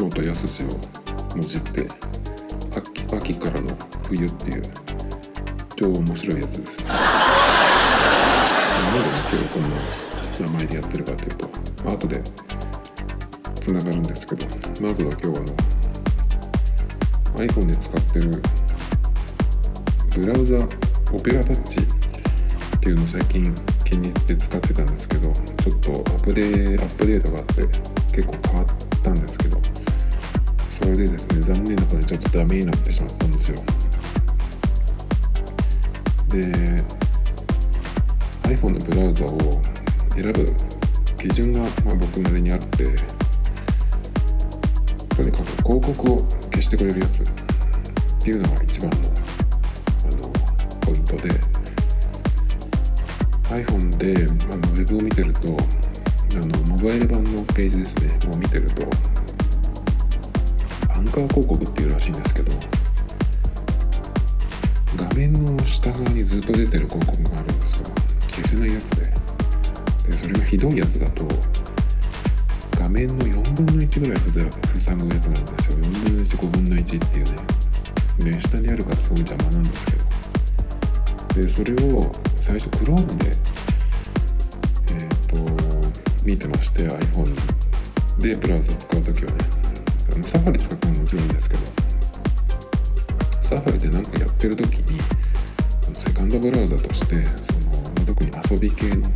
秋元康をもじって秋秋からの冬っていう超面白いやつです。なんで今日こんな名前でやってるかというと後でつながるんですけどまずは今日あの iPhone で使ってるブラウザオペラタッチっていうのを最近気に入って使ってたんですけどちょっとアップデアップデートがあって結構変わったんですけどそれでですね残念なことにちょっとダメになってしまったんですよ。で iPhone のブラウザを選ぶ基準が、まあ、僕なりにあってとにかく広告を消してくれるやつっていうのが一番のあのポイントで iPhone であのウェブを見てるとあのモバイル版のページですねを見てるとカー広告っていうらしいんですけど画面の下側にずっと出てる広告があるんですけど消せないやつで。でそれがひどいやつだと画面の4分の1ぐらい塞ぐやつなんですよ。4分の15分の1っていうね。で下にあるからすごい邪魔なんですけど。でそれを最初 Chrome でえっ、ー、と見てまして iPhone でブラウザ使う時はねサファリ使ってももちろんいいんですけどサファリで何かやってる時にセカンドブラウザとしてその特に遊び系のも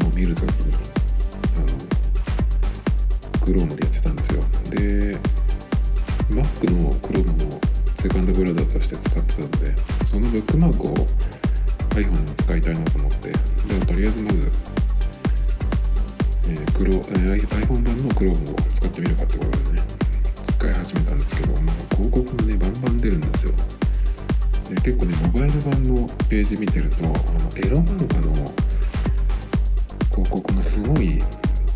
のを見る時にあの Chrome でやってたんですよ。で Mac の Chrome もセカンドブラウザとして使ってたのでそのブックマークを iPhone に使いたいなと思ってでもとりあえずまず、えー、クロえー、iPhone 版の Chrome を使ってみるかってことでね使い始めたんですけど、まあ、広告もねバンバン出るんですよ。で結構ねモバイル版のページ見てるとあのエロ漫画の広告がすごい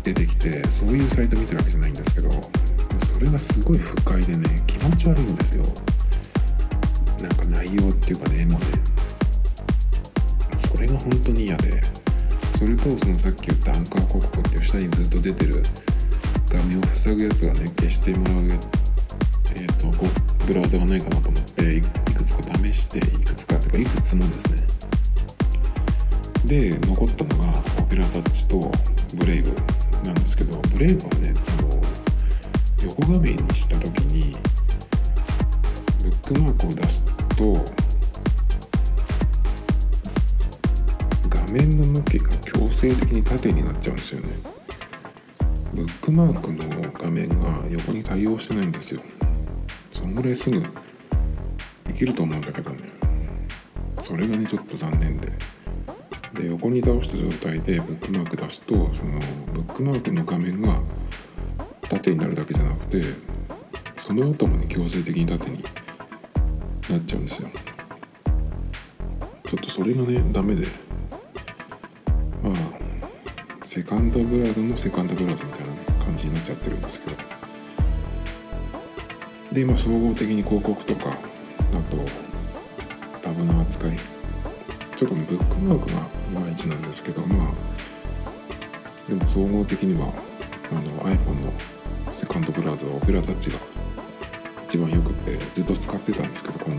出てきてそういうサイト見てるわけじゃないんですけどそれがすごい不快でね気持ち悪いんですよ。なんか内容っていうかね絵もね。それが本当に嫌で。それとそのさっき言ったアンカー広告っていう下にずっと出てる画面を塞ぐやつがね消してもらうえっ、ー、とこブラウザがないかなと思っていくつか試していくつかというかいくつもですねで残ったのがオペラタッチとブレイブなんですけどブレイブはねあの横画面にした時にブックマークを出すと面の向きが強制的に縦になっちゃうんですよね。ブックマークの画面が横に対応してないんですよ。そんぐらいすぐできると思うんだけどね。それがねちょっと残念で。で横に倒した状態でブックマーク出すとそのブックマークの画面が縦になるだけじゃなくてその後もね強制的に縦になっちゃうんですよ。ちょっとそれがねダメで。セカンドブラウザのセカンドブラウザみたいな感じになっちゃってるんですけど。で今総合的に広告とかあとタブの扱い。ちょっとブックマークがいまいちなんですけどまあでも総合的にはあの iPhone のセカンドブラウザオペラタッチが一番よくてずっと使ってたんですけどこの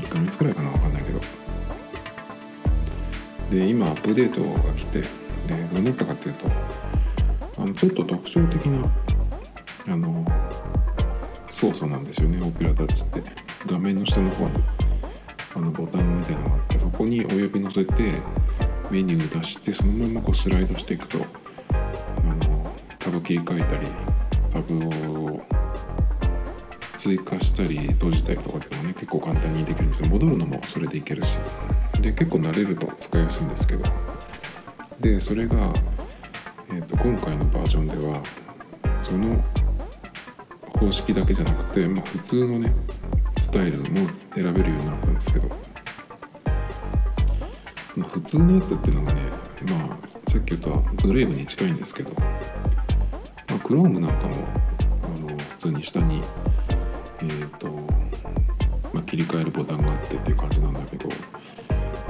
1ヶ月くらいかな分かんないけど。で今アップデートが来てでどうなったかっていうとあのちょっと特徴的なあの操作なんですよねオペラタッチって。画面の下の方にあのボタンみたいなのがあってそこに親指乗せてメニュー出してそのままこうスライドしていくとあのタブ切り替えたりタブを追加したり閉じたりとかでもね結構簡単にできるんですよ。戻るのもそれでいけるし。で結構慣れると使いやすいんですけど。でそれが、えーと、今回のバージョンではその方式だけじゃなくて、まあ、普通のねスタイルも選べるようになったんですけど。その普通のやつっていうのがねまあさっき言ったブレイブに近いんですけど、まあ、Chrome なんかもあの普通に下にえっ、ー、と、まあ、切り替えるボタンがあってっていう感じなんだけど。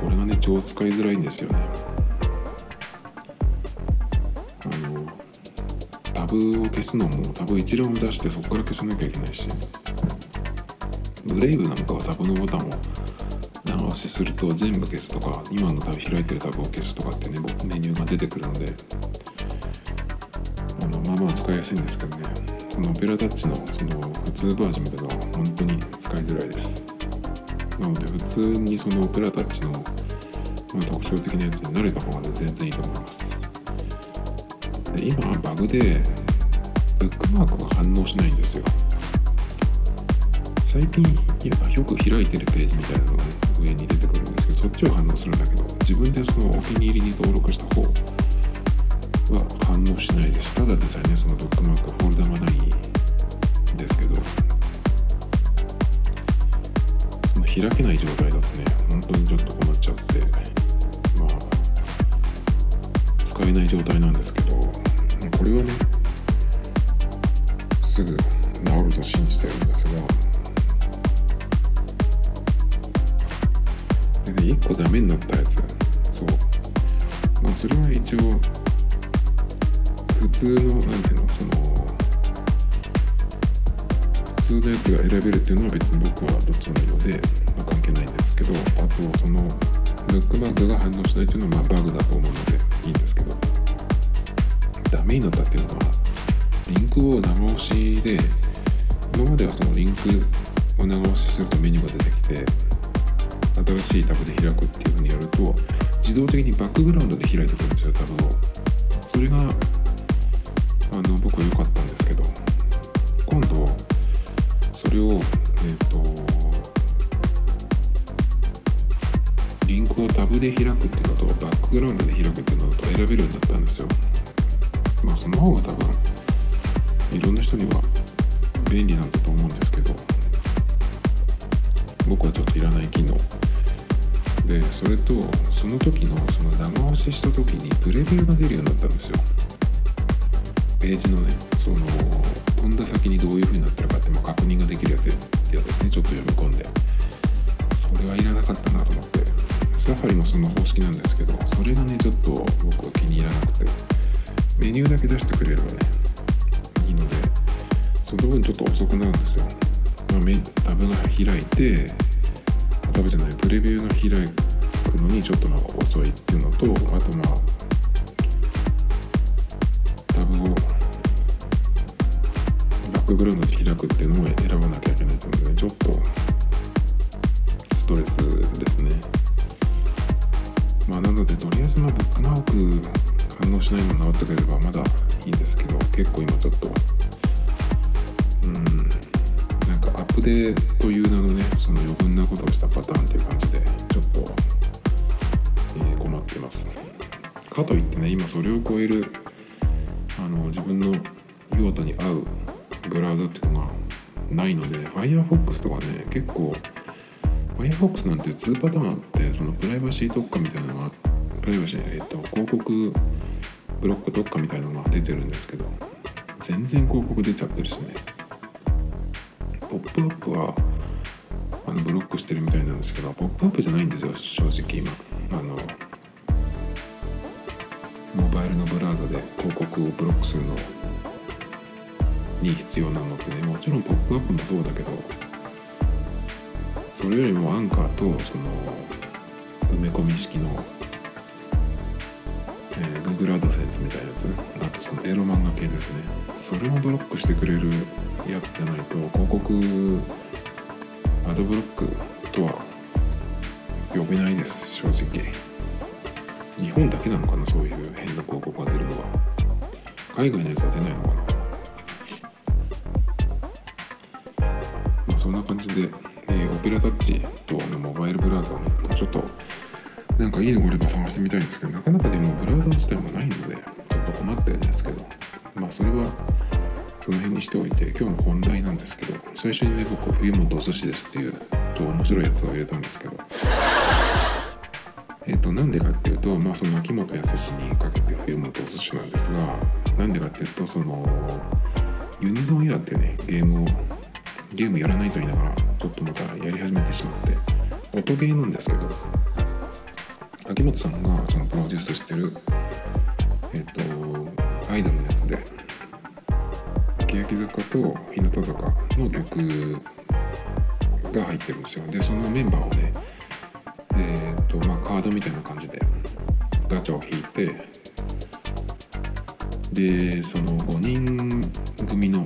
これがね超使いづらいんですよね。ブを消すのもタブ一覧を出してそこから消さなきゃいけないしブレイブなんかはタブのボタンを長押しすると全部消すとか今のタブ開いてるタブを消すとかってねメニューが出てくるのであのまあまあ使いやすいんですけどね。このオペラタッチのその普通バージョンでは本当に使いづらいです。なので普通にそのオペラタッチの、ま、特徴的なやつに慣れた方が全然いいと思います。で今バグでブックマークが反応しないんですよ。最近よく開いてるページみたいなのが、ね、上に出てくるんですけどそっちは反応するんだけど自分でそのお気に入りに登録した方は反応しないです。ただでさえねそのブックマークフォルダがないんですけどその開けない状態だとね本当にちょっと困っちゃってまあ使えない状態なんですけどこれはねすぐ治ると信じてるんですが。でね1個ダメになったやつ。そう。まあそれは一応普通のなんていうのその普通のやつが選べるっていうのは別に僕はどっちでもいいので、まあ、関係ないんですけどあとそのブックマークが反応しないっていうのはまあバグだと思うのでいいんですけど。ダメになったっていうのはリンクを長押しで今まではそのリンクを長押しするとメニューが出てきて新しいタブで開くっていうふうにやると自動的にバックグラウンドで開いてくるんですよタブを。それがあの僕は良かったんですけど今度それをえっ、ー、とリンクをタブで開くっていうのとバックグラウンドで開くっていうのと選べるようになったんですよ。まあその方が多分いろんな人には便利なんだと思うんですけど僕はちょっといらない機能。でそれとその時のその長押しした時にプレビューが出るようになったんですよ。ページのねその飛んだ先にどういう風になってるかっても確認ができるやつってやつですね。ちょっと読み込んで。それはいらなかったなと思って。サファリもその方式なんですけどそれがねちょっと僕は気に入らなくて。メニューだけ出してくれればねいいのでその分ちょっと遅くなるんですよ、まあ、タブが開いてタブじゃないプレビューが開くのにちょっとまあ遅いっていうのとあとまあタブをバックグラウンドで開くっていうのも選ばなきゃいけないと思うのでちょっとストレスですね。まあなのでとりあえずまあブックマーク反応しないの直ってくれればまだいいんですけど結構今ちょっとうんなんかアップデートという名のねその余分なことをしたパターンっていう感じでちょっと、えー、困ってます。かといってね今それを超えるあの自分の用途に合うブラウザっていうのがないので Firefox とかね結構 Firefox なんて2パターンあってそのプライバシー特化みたいなのがプライバシー、えっと、広告ブロック特化みたいなのが出てるんですけど全然広告出ちゃってるしねポップアップはあのブロックしてるみたいなんですけどポップアップじゃないんですよ正直今。あのモバイルのブラウザで広告をブロックするのに必要なのってねもちろんポップアップもそうだけどそれよりもアンカーとその埋め込み式の、えー、Google AdSense みたいなやつ。あとそのエロ漫画系ですね。それをブロックしてくれるやつじゃないと広告アドブロックとは呼べないです正直。日本だけなのかなそういう変な広告が出るのは。海外のやつは出ないのかな。まあそんな感じで、えー、オペラタッチとのモバイルブラウザーちょっとなんかいいのがあれば探してみたいんですけどなかなかでもブラウザ自体もないのでちょっと困ってるんですけどまあそれはその辺にしておいて今日の本題なんですけど最初にね僕冬本お寿司ですっていうちょ面白いやつを入れたんですけど。えっとなんでかっていうとまあその秋元康にかけて冬本お寿司なんですがなんでかっていうとそのユニゾンエアってねゲームをゲームやらないと言いながらちょっとまたやり始めてしまって音ゲーなんですけど秋元さんがそのプロデュースしてるえっ、とアイドルのやつで欅坂と日向坂の曲が入ってるんですよ。でそのメンバーをねえっ、とまあカードみたいな感じでガチャを引いてでその5人組の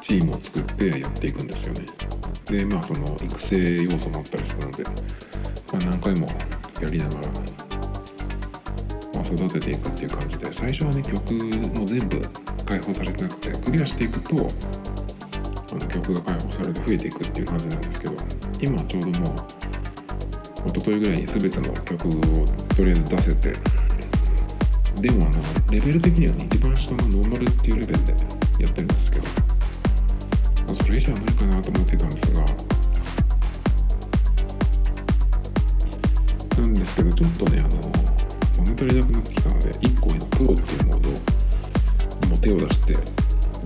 チームを作ってやっていくんですよね。でまあその育成要素もあったりするので、まあ、何回もやりながら、まあ、育てていくっていう感じで最初はね曲も全部解放されてなくてクリアしていくとあの曲が解放されて増えていくっていう感じなんですけど今ちょうどもう一昨日ぐらいに全ての曲をとりあえず出せてでもあのレベル的には、ね、一番下のノーマルっていうレベルでやってるんですけど、まあ、それ以上はないかなと思ってたんですが。なんですけどちょっとねあの物足りなくなってきたので1個上のプロっていうモードにも手を出して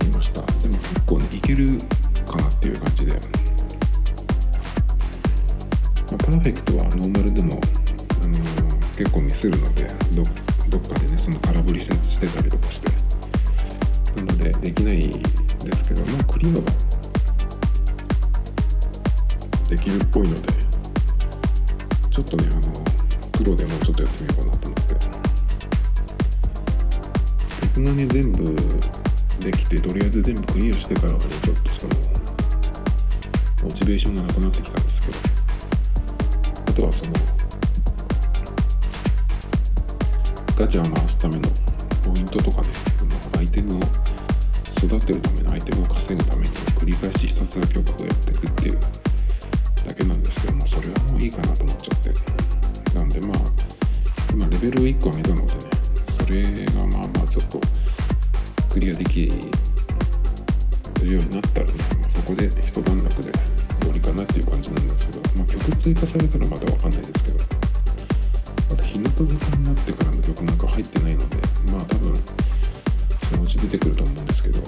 みました。でも結構ねいけるかなっていう感じで、まあ、パーフェクトはノーマルでも、あのー結構ミスるのでどどっかでねその空振りしてたりとかして。なのでできないですけどまあクリアはできるっぽいのでちょっとねあのプロでもうちょっとやってみようかなと思って。曲がね全部できてとりあえず全部クリアしてからはねちょっとそのモチベーションがなくなってきたんですけど。あとはそのガチャを回すためのポイントとかねアイテムを育てるためのアイテムを稼ぐために繰り返しひたすら曲をやっていくっていうだけなんですけどもそれはもういいかなと思っちゃって。なんでまあ今レベル1個上げたのでねそれがまあまあちょっとクリアできるようになったらね、そこで一段落で終わりかなっていう感じなんですけど、まあ、曲追加されたらまだわかんないですけどまた日向坂になってからの曲なんか入ってないのでまあ多分そのうち出てくると思うんですけど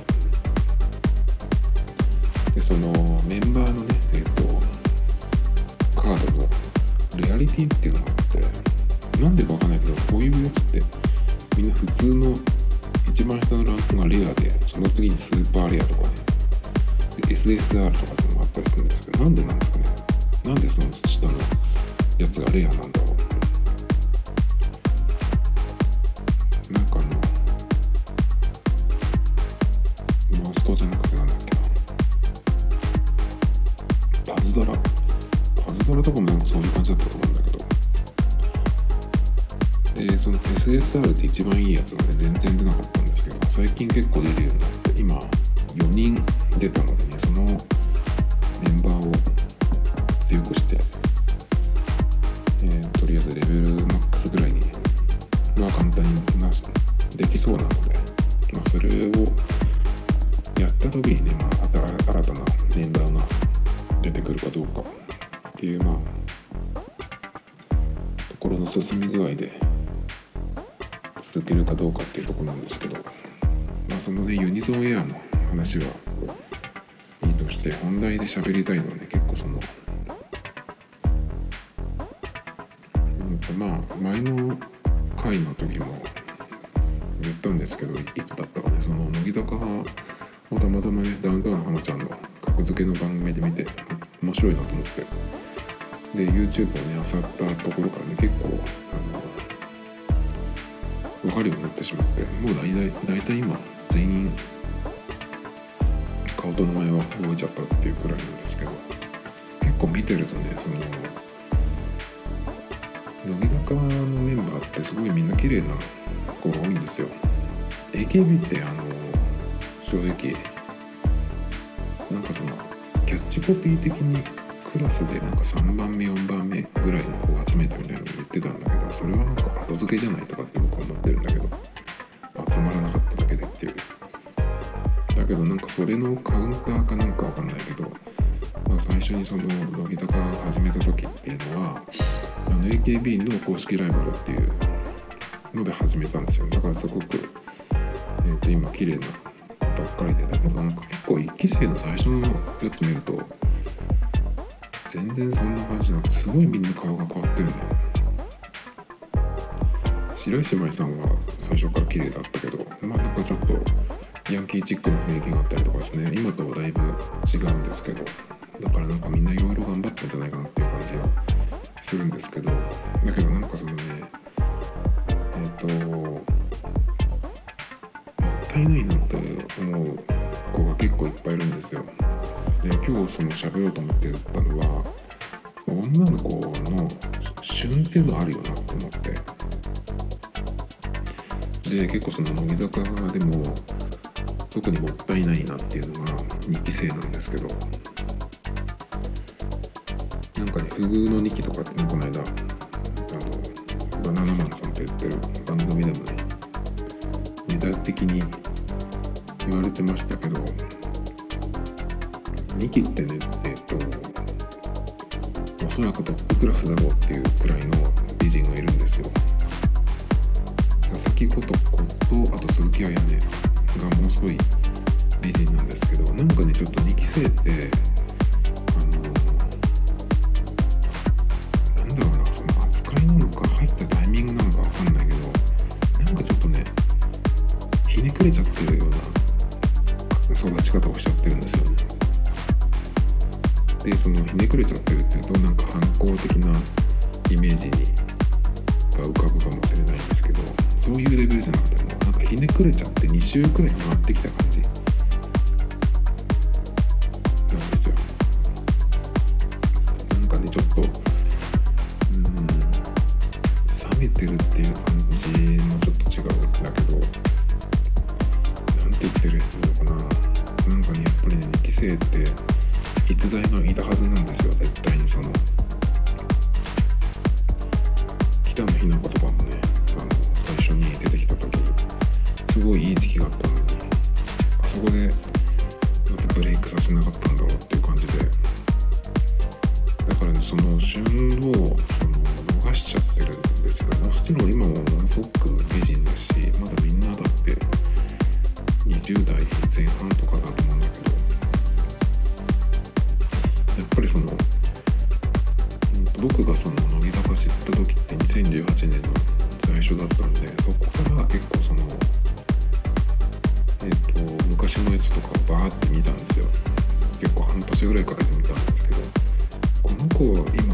喋りたいのはね結構そのまあ前の回の時も言ったんですけどいつだったかねその乃木坂をたまたまねダウンタウンの浜ちゃんの格付けの番組で見て面白いなと思って。で YouTube をね漁ったところからね結構あの分かるようになってしまってもう大体大体今全員覚えちゃったっていうくらいなんですけど結構見てるとねその乃木坂のメンバーってすごいみんな綺麗な子が多いんですよ。AKB ってあの正直なんかそのキャッチコピー的にクラスでなんか3番目4番目ぐらいの子を集めたみたいなの言ってたんだけどそれはなんか後付けじゃないとかって僕は思ってるんだけど集まらなかっただけでっていう。けどなんかそれのカウンターかなんかわかんないけど、まあ、最初にその乃木坂始めた時っていうのはあの AKB の公式ライバルっていうので始めたんですよ。だからすごく、えー、と今綺麗なばっかりでだけどなんか結構1期生の最初のやつ見ると全然そんな感じなくてすごいみんな顔が変わってるんだよね。白石麻衣さんは最初から綺麗だったけどまあなんかちょっとヤンキーチックな雰囲気があったりとかしてね。今とはだいぶ違うんですけど。だからなんかみんないろいろ頑張ったんじゃないかなっていう感じはするんですけど。だけどなんかそのねえっ、ともったいないなって思う子が結構いっぱいいるんですよ。で今日その喋ろうと思ってたのは女の子の旬っていうのはあるよなって思って。で結構その乃木坂でも特にもったいないなっていうのが2期生なんですけどなんかね不遇の2期とかってこの間あのバナナマンさんとやってる番組でもねネタ的に言われてましたけど2期ってねえっ、とおそらくトップクラスだろうっていうくらいの美人がいるんですよ。佐々木琴子とあと鈴木彩音。がものすごい美人なんですけどなんかねちょっと2期生ってあのなんだろうなその扱いなのか入ったタイミングなのかわかんないけどなんかちょっとねひねくれちゃってるような育ち方をしちゃってるんですよね。でそのひねくれちゃってるっていうとなんか反抗的なイメージにが浮かぶかもしれないんですけどそういうレベルじゃなくてもなんかひねくれちゃって2週くらい回ってきた感じ。年ぐらいかけて見たんですけどこの子は今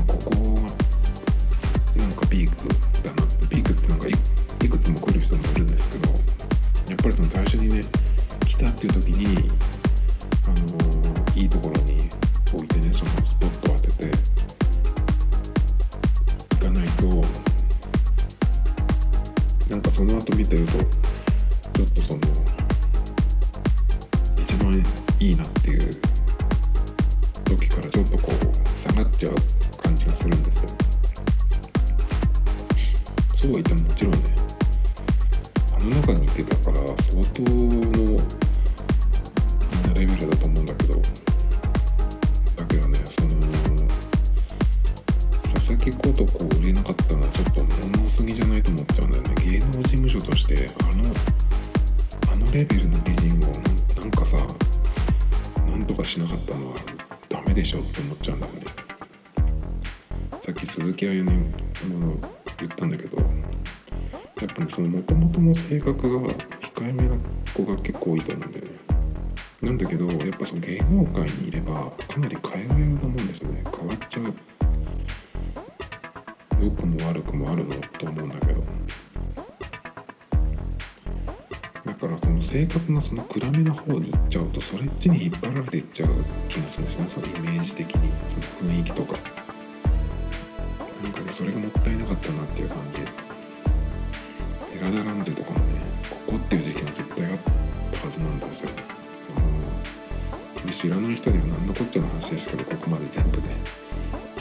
けどやっぱねその元々の性格が控えめな子が結構多いと思うんだよね。なんだけどやっぱその芸能界にいればかなり変えられると思うんですよね。変わっちゃう。良くも悪くもあるのと思うんだけど。だからその性格がその暗めな方に行っちゃうとそれっちに引っ張られていっちゃう気がするんですね。そのイメージ的に。その雰囲気とか。それがもったいなかったなっていう感じ。寺田蘭ゼとかもねここっていう時期が絶対あったはずなんですよ。あの知らない人には何のこっちゃの話ですけどここまで全部ね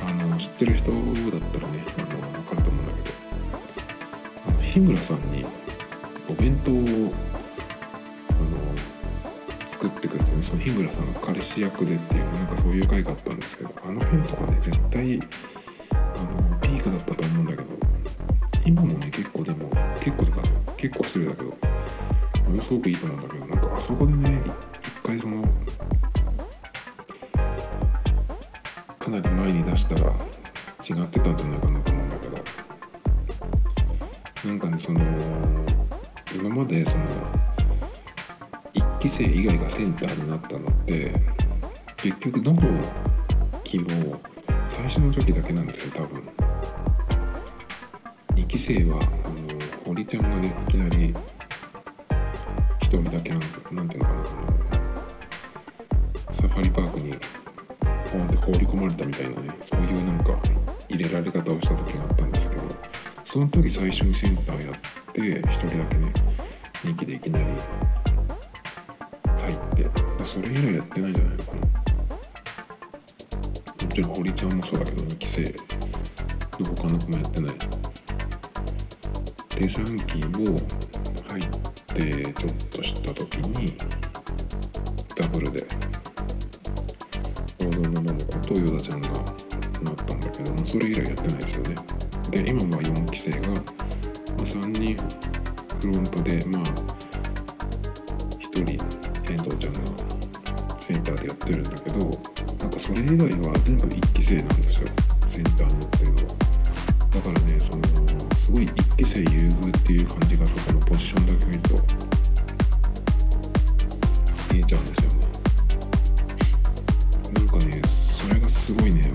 あの知ってる人だったらねあの分かると思うんだけど。あの日村さんにお弁当をあの作ってくれてねその日村さんが彼氏役でっていうなんかそういう回があったんですけどあの辺とかね絶対結構失礼だけど。ものすごくいいと思うんだけどなんかあそこでね一回そのかなり前に出したら違ってたんじゃないかなと思うんだけど。なんかねその今までその1期生以外がセンターになったのって結局どの期も最初の時だけなんですよ多分。2期生はあの堀ちゃんがねいきなり1人だけなんなんていうのかな。あのサファリパークにポンって放り込まれたみたいなねそういうなんか入れられ方をした時があったんですけどその時最初にセンターやって1人だけね2期でいきなり入ってそれ以来やってないんじゃないのかな。もちろん堀ちゃんもそうだけど2期生の他の子もやってない。で3期も入ってちょっとした時にダブルで王道の桃子とヨダちゃんがなったんだけどもそれ以来やってないですよね。で今は4期生が、ま、3人フロントでまあ1人遠藤ちゃんがセンターでやってるんだけどなんかそれ以外は全部1期生なんですよ。センターになってるのは。だからねそのすごい一期生優遇っていう感じがそこのポジションだけ見ると見えちゃうんですよね。なんかねそれがすごいね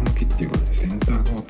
向きっていうことでセンター側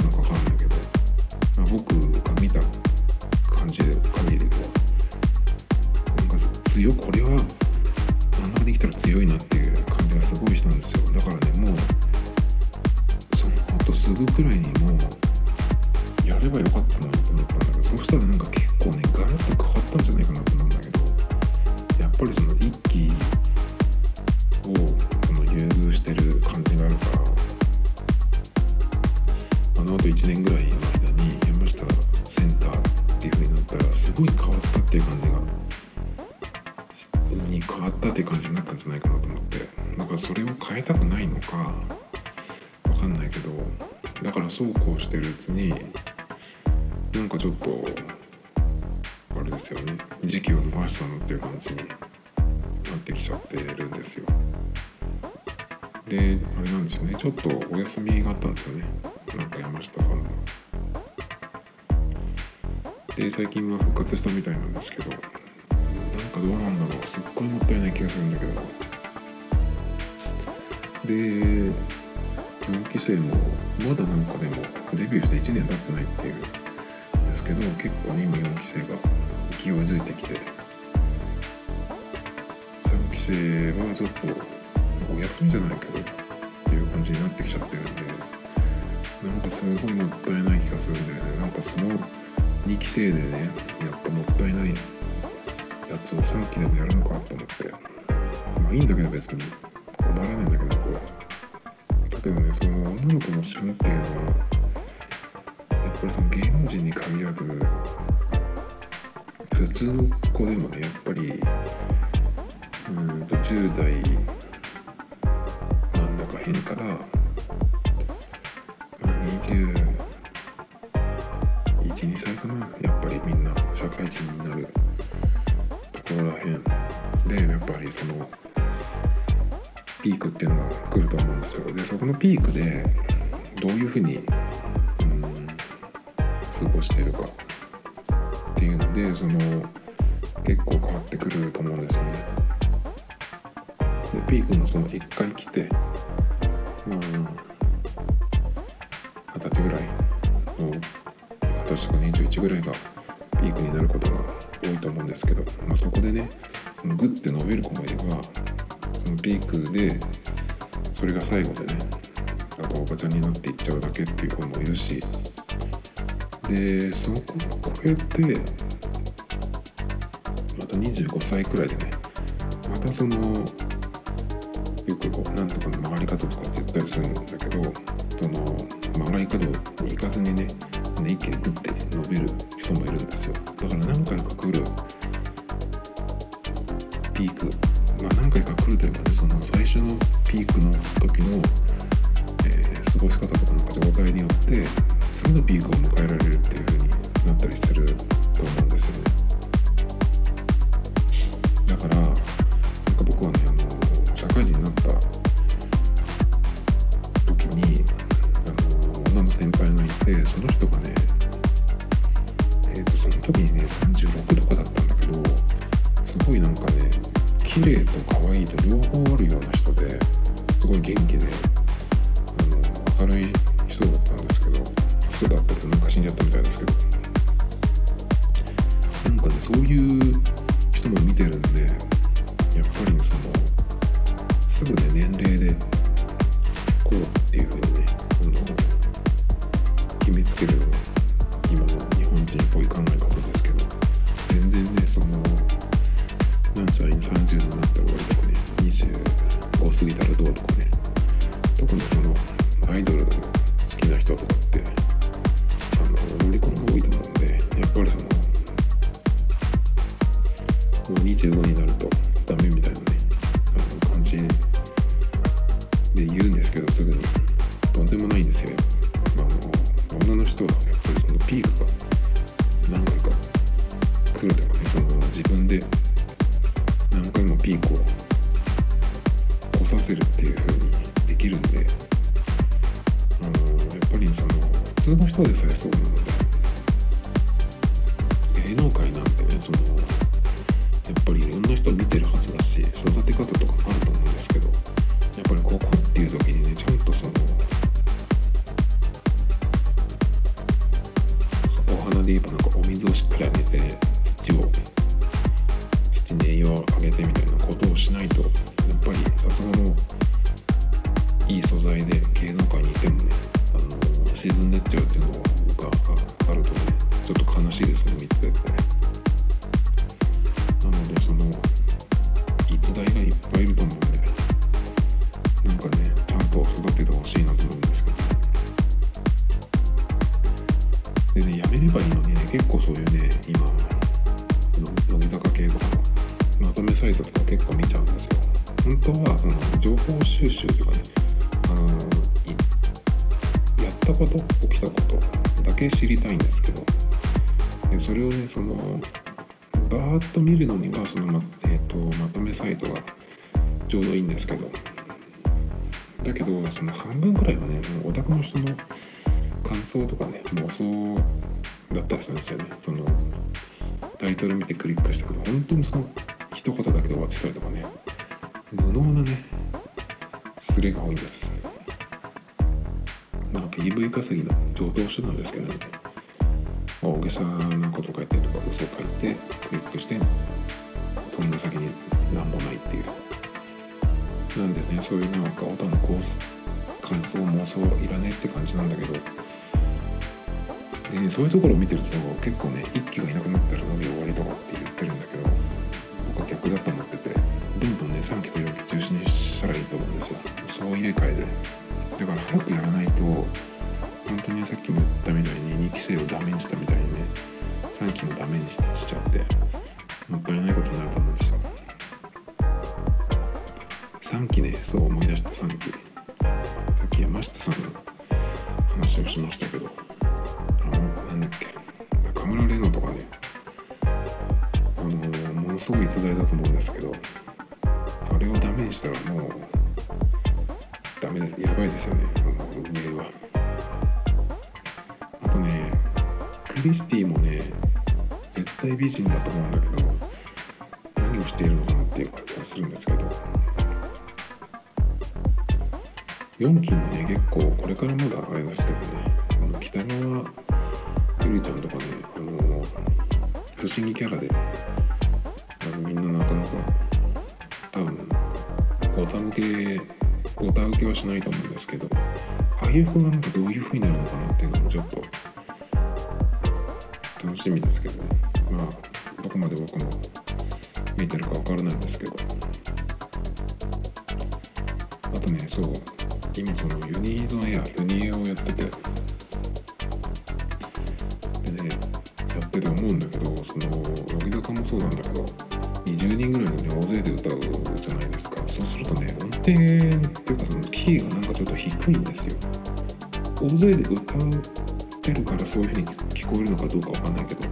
最近は復活したみたいなんですけどなんかどうなんだろう。すっごいもったいない気がするんだけど。で4期生もまだなんかでもデビューして1年経ってないっていうんですけど結構ね今4期生が勢いづいてきて。3期生はちょっとお休みじゃないけどっていう感じになってきちゃってるんでなんかすごいもったいない気がするんだよね。なんかその2期生でねやったもったいないやつを3期でもやるのかと思って。まあいいんだけど別に。困らないんだけど僕はだけどねその女の子の旬っていうのはやっぱこれその芸能人に限らず普通の子でもねやっぱりうんと10代真ん中辺から、まあ、212ピークでどういうふうに、うん、過ごしてるかっていうのでその結構変わってくると思うんですよね。でピークのその1回来てまあ二十歳ぐらいの二十歳か21ぐらいがピークになることが多いと思うんですけど、まあ、そこでねそのグッて伸びる子もいればそのピークでそれが最後でねなんかおばちゃんになっていっちゃうだけっていう子もいるし。でそこを超えてまた25歳くらいでねまたそのよくこうなんとかの曲がり方とかって言ったりするんだけどその曲がり角に行かずにね一気にグッて伸びる人もいるんですよ。だから何回か来るピーク。まあ何回か来るというかねその最初のピークの時の、過ごし方とかなんか状態によって次のピークを迎えられるっていう風になったりすると思うんですよ。うん結構見ちゃうんですよ。本当はその情報収集とかねあのやったこと起きたことだけ知りたいんですけどでそれをねそのバーッと見るのにはそのま,、えー、とまとめサイトがちょうどいいんですけどだけどその半分くらいはねオタクの人の感想とかね妄想だったりするんですよね。そのタイトル見てクリックしたけど本当にその一言だけで終わってたりとかね。無能なねスレが多いんです。まあ PV 稼ぎの上等手段ですけどね。大げさなこと書いてとか嘘書いてクリックしてそんな先に何もないっていう。なんでねそういうなんかオタのコース感想妄想いらねえって感じなんだけど。でそういうところを見てると結構ね一気がいなくなったら伸び終わりとかって言ってるんだけど。僕は逆だと思っててどんどんね3期と4期中止にしたらいいと思うんですよ。そう入れ替えで。だから早くやらないと本当にさっきも言ったみたいに2期生をダメにしたみたいにね3期もダメにしちゃってもったいないことになると思うんですよ。3期ねそう思い出した3期。さっき山下さんの話をしましたけどあのなんだっけ中村玲奈とかねすごい逸材だと思うんですけどあれをダメにしたらもうダメですやばいですよねあの運営は。あとねクリスティもね絶対美人だと思うんだけど何をしているのかなっていう感じがするんですけど。4期もね結構これからまだあれですけどねあの北川ゆりちゃんとかねあの不思議キャラではしないと思うんですけどああいう子がなんかどういう風になるのかなっていうのもちょっと楽しみですけどね。まあどこまで僕も見てるか分からないんですけど。あとねそう今そのユニーゾエアユニエアをやってて。でねやってて思うんだけどその乃木坂もそうなんだけど20人ぐらいのね大勢で歌うじゃないですか。そうするとね音程キーがなんかちょっと低いんですよ。大勢で歌ってるからそういう風に聞こえるのかどうかわかんないけど。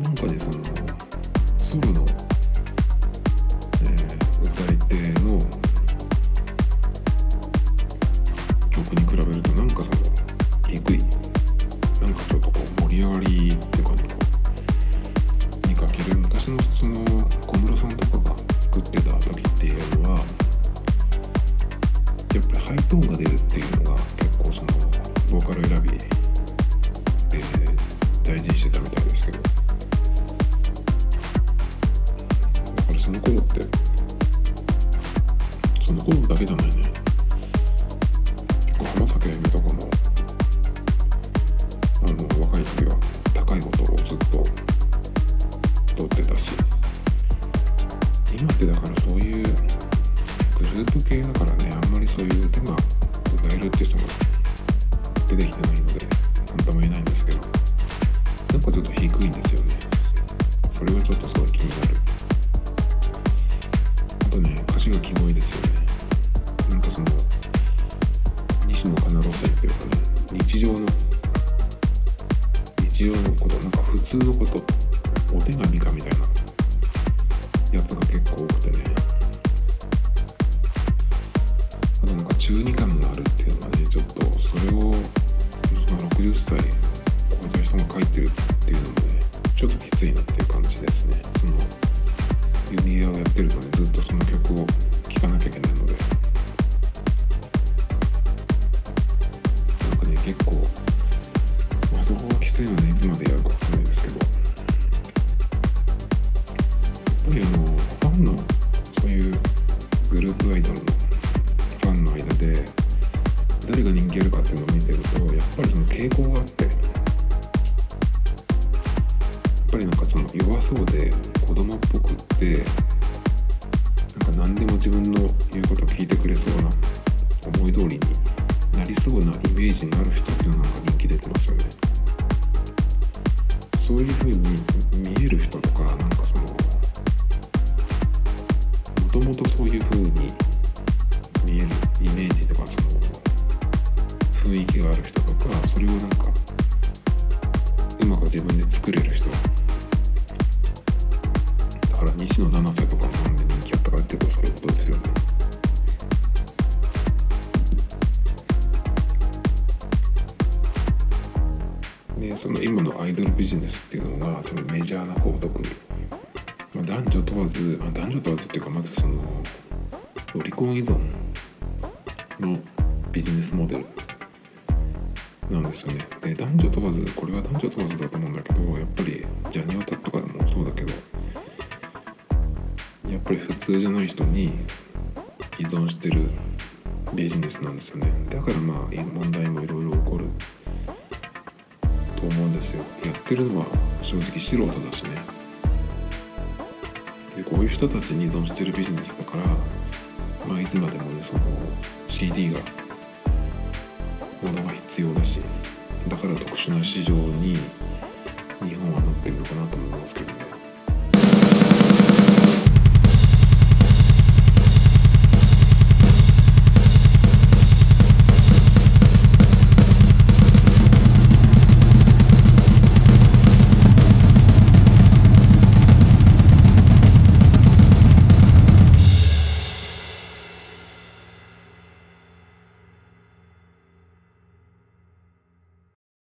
なんかねそのソロの、その頃だけじゃないね。結構浜崎あゆみとかもあの若い時は高い音をずっと取ってたし。今ってだからそういうグループ系だからねあんまりそういう歌が歌えるっていう人が出てきてないので何とも言えないんですけど。なんかちょっと低いんですよね。それはちょっとすごい気になる。あとね歌詞がキモいですよね。その西野カナ路線っていうかね日常の日常のことなんか普通のことお手紙かみたいなやつが結構多くてね。あとなんか中二感があるっていうのがねちょっとそれをその60歳超えた人が書いてるっていうのもねちょっときついなっていう感じですね。そのユニエアをやってるとねずっとその曲を聴かなきゃいけないので。でいつまでやるかわかんないですけど。ず、まあ、男女問わずっていうかまずその離婚依存のビジネスモデルなんですよね。で男女問わずこれは男女問わずだと思うんだけどやっぱりジャニオタとかでもそうだけどやっぱり普通じゃない人に依存してるビジネスなんですよね。だからまあ問題もいろいろ起こると思うんですよ。やってるのは正直素人だしね。こういう人たちに依存してるビジネスだからまあいつまでもねその CD がものが必要だしだから特殊な市場に日本はなってるのかなと思いますけどね。